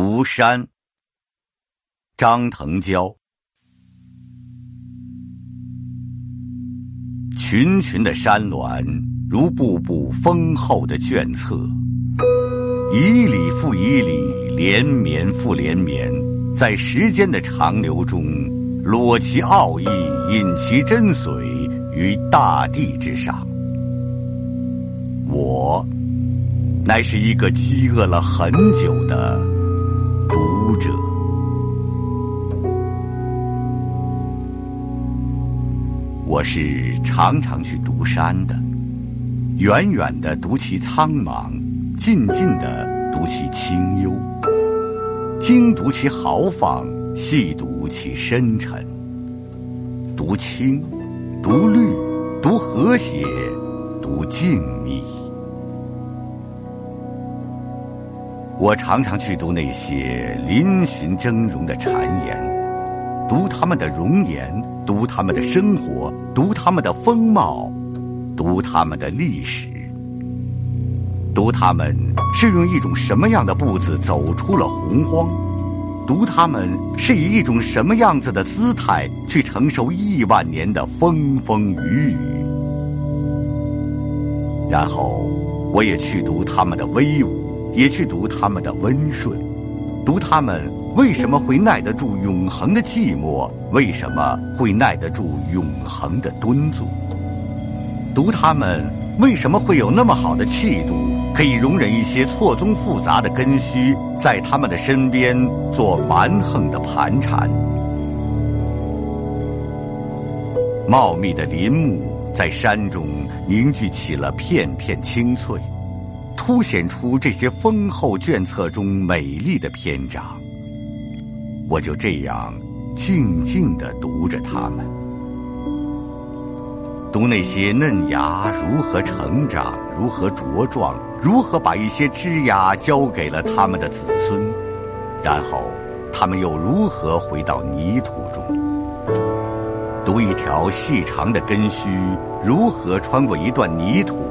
独山，张腾蛟。群群的山峦，如步步丰厚的卷册，以里复以里，连绵复连绵，在时间的长流中，裸其奥义，隐其真髓于大地之上。我，乃是一个饥饿了很久的者。我是常常去读山的，远远的读其苍茫，近近的读其清幽，精读其豪放，细读其深沉。读清，读绿，读和谐，读静谧。我常常去读那些嶙峋峥嵘的谗言。读他们的容颜，读他们的生活，读他们的风貌，读他们的历史，读他们是用一种什么样的步子走出了洪荒，读他们是以一种什么样子的姿态去承受亿万年的风风雨雨。然后，我也去读他们的威武，也去读他们的温顺，读他们。为什么会耐得住永恒的寂寞？为什么会耐得住永恒的敦促？读他们为什么会有那么好的气度，可以容忍一些错综复杂的根须在他们的身边做蛮横的盘缠？茂密的林木在山中凝聚起了片片青翠，凸显出这些丰厚卷册中美丽的篇章。我就这样静静的读着它们，读那些嫩芽如何成长，如何茁壮，如何把一些枝芽交给了他们的子孙，然后他们又如何回到泥土中，读一条细长的根须如何穿过一段泥土，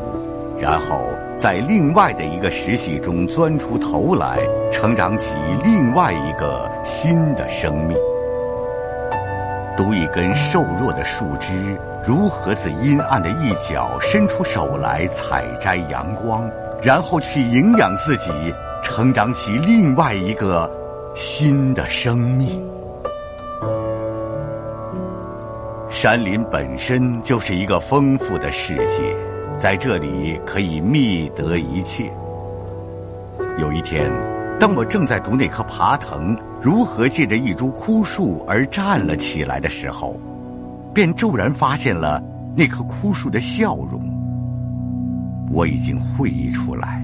然后。在另外的一个石隙中钻出头来，成长起另外一个新的生命。读一根瘦弱的树枝如何自阴暗的一角伸出手来采摘阳光，然后去营养自己，成长起另外一个新的生命。山林本身就是一个丰富的世界。在这里可以觅得一切。有一天，当我正在读那棵爬藤如何借着一株枯树而站了起来的时候，便骤然发现了那棵枯树的笑容。我已经会意出来，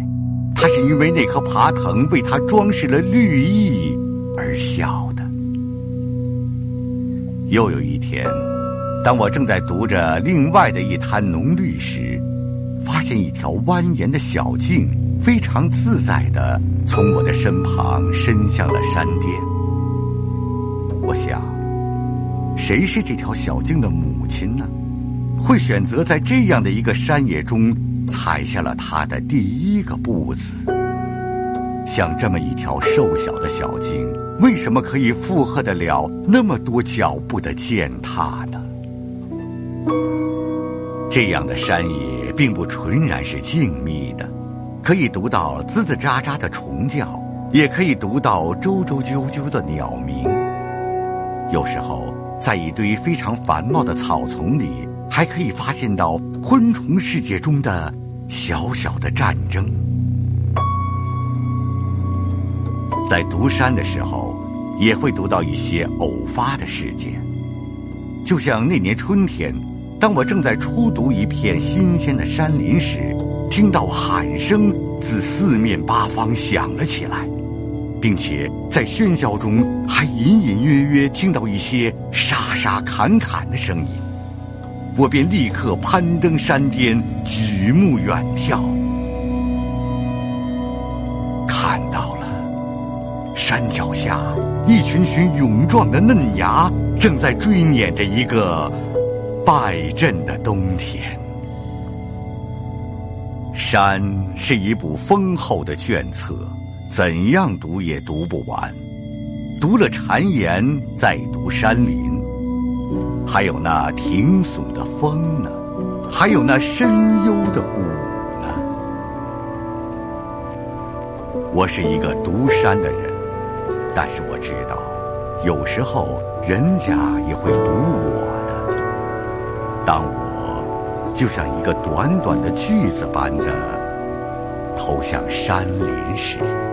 它是因为那棵爬藤为它装饰了绿意而笑的。又有一天，当我正在读着另外的一滩浓绿时，发现一条蜿蜒的小径，非常自在的从我的身旁伸向了山巅。我想，谁是这条小径的母亲呢？会选择在这样的一个山野中踩下了他的第一个步子？像这么一条瘦小的小径，为什么可以负荷得了那么多脚步的践踏呢？这样的山野并不纯然是静谧的，可以读到吱吱喳喳的虫叫，也可以读到啾啾啾啾的鸟鸣。有时候，在一堆非常繁茂的草丛里，还可以发现到昆虫世界中的小小的战争。在读山的时候，也会读到一些偶发的事件，就像那年春天。当我正在初读一片新鲜的山林时，听到喊声自四面八方响了起来，并且在喧嚣中还隐隐约约听到一些沙沙侃侃的声音，我便立刻攀登山巅，举目远眺，看到了山脚下一群群勇壮的嫩芽正在追撵着一个。败阵的冬天，山是一部丰厚的卷册，怎样读也读不完。读了谗言，再读山林，还有那挺耸的峰呢，还有那深幽的谷呢。我是一个读山的人，但是我知道，有时候人家也会读我的。当我就像一个短短的句子般的投向山林时。